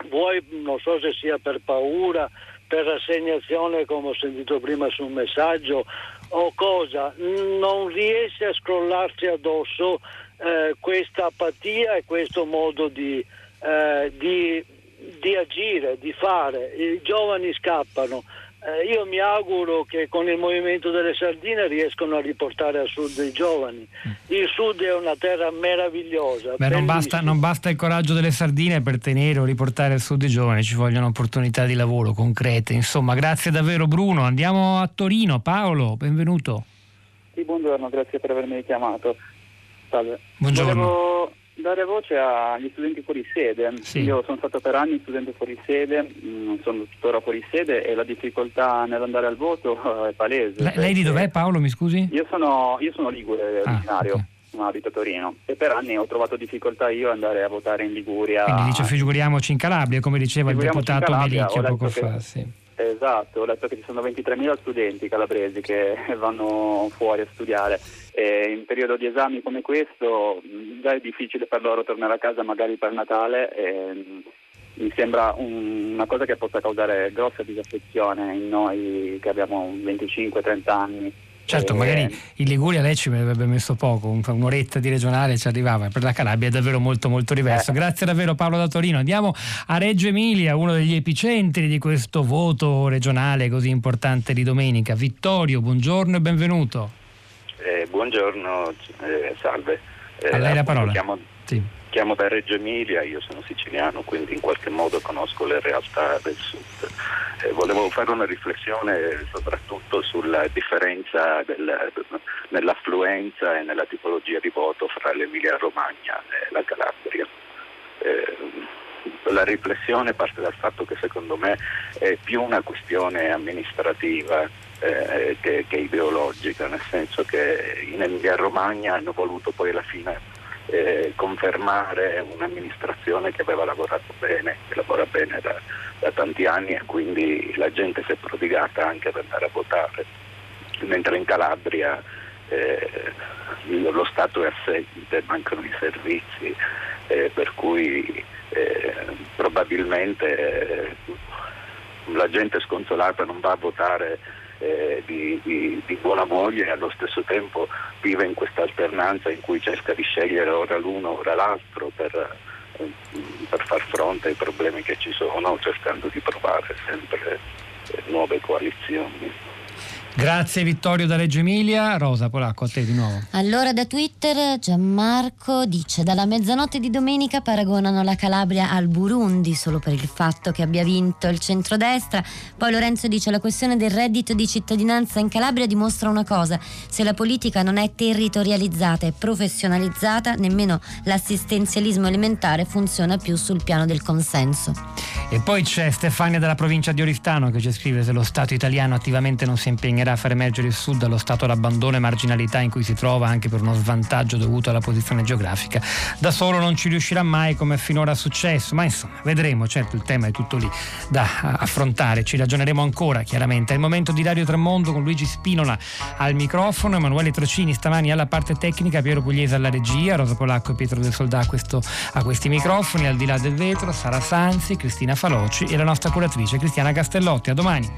Vuoi, non so se sia per paura, per rassegnazione, come ho sentito prima su un messaggio, o cosa, non riesce a scrollarsi addosso eh, questa apatia e questo modo di, eh, di- di agire, di fare. I giovani scappano. Eh, io mi auguro che con il movimento delle sardine riescano a riportare al sud i giovani. Il sud è una terra meravigliosa. Beh, non basta, non basta il coraggio delle sardine per tenere o riportare al sud i giovani, ci vogliono opportunità di lavoro concrete. Insomma, grazie davvero Bruno. Andiamo a Torino. Paolo, benvenuto. Sì, buongiorno, grazie per avermi chiamato. Salve. Buongiorno. Volevo dare voce agli studenti fuori sede. Sì. Io sono stato per anni studente fuori sede, mh, sono tuttora fuori sede e la difficoltà nell'andare al voto eh, è palese. Le- lei di dov'è Paolo, mi scusi? Io sono, io sono ligure Ah, originario, ma abito a Torino e per anni ho trovato difficoltà io ad andare a votare in Liguria. Quindi dice figuriamoci in Calabria, come diceva il deputato Melicchio poco che- fa. Sì. Esatto, ho letto che ci sono 23.000 studenti calabresi che vanno fuori a studiare e in periodo di esami come questo mh, già è difficile per loro tornare a casa magari per Natale e mh, mi sembra un- una cosa che possa causare grossa disaffezione in noi che abbiamo 25-30 anni. Certo, E- magari in Liguria lei ci avrebbe messo poco, un- un'oretta di regionale ci arrivava, per la Calabria è davvero molto molto diverso. Grazie davvero Paolo da Torino. Andiamo a Reggio Emilia, uno degli epicentri di questo voto regionale così importante di domenica. Vittorio, buongiorno e benvenuto. Eh, buongiorno, eh, salve. Eh, A lei la parola. Chiamo, Sì. chiamo da Reggio Emilia, io sono siciliano, quindi in qualche modo conosco le realtà del sud. Eh, volevo fare una riflessione soprattutto sulla differenza del- nell'affluenza e nella tipologia di voto fra l'Emilia Romagna e la Calabria. Eh, la riflessione parte dal fatto che secondo me è più una questione amministrativa eh, che, che ideologica, nel senso che in Emilia Romagna hanno voluto poi alla fine eh, confermare un'amministrazione che aveva lavorato bene, che lavora bene da, da tanti anni e quindi la gente si è prodigata anche ad andare a votare, mentre in Calabria eh, lo Stato è assente, mancano i servizi, eh, per cui eh, probabilmente eh, la gente sconsolata non va a votare eh, di, di- di buona voglia e allo stesso tempo vive in questa alternanza in cui cerca di scegliere ora l'uno ora l'altro per, eh, per far fronte ai problemi che ci sono, cercando di trovare sempre eh, nuove coalizioni. Grazie Vittorio da Reggio Emilia. Rosa Polacco, a te di nuovo. Allora da Twitter Gianmarco dice dalla mezzanotte di domenica paragonano la Calabria al Burundi solo per il fatto che abbia vinto il centrodestra. Poi Lorenzo dice la questione del reddito di cittadinanza in Calabria dimostra una cosa, se la politica non è territorializzata e professionalizzata nemmeno l'assistenzialismo elementare funziona più sul piano del consenso. E poi c'è Stefania dalla provincia di Oristano che ci scrive se lo Stato italiano attivamente non si impegnerà a far emergere il Sud dallo stato d'abbandono e marginalità in cui si trova anche per uno svantaggio dovuto alla posizione geografica. Da solo non ci riuscirà mai come finora è successo, ma insomma vedremo, certo il tema è tutto lì da affrontare, ci ragioneremo ancora chiaramente. È il momento di Radio Tremondo con Luigi Spinola al microfono, Emanuele Trocini stamani alla parte tecnica, Piero Pugliese alla regia, Rosa Polacco e Pietro del Soldà a, questo, a questi microfoni, al di là del vetro, Sara Sanzi, Cristina Faloci e la nostra curatrice Cristiana Castellotti. A domani.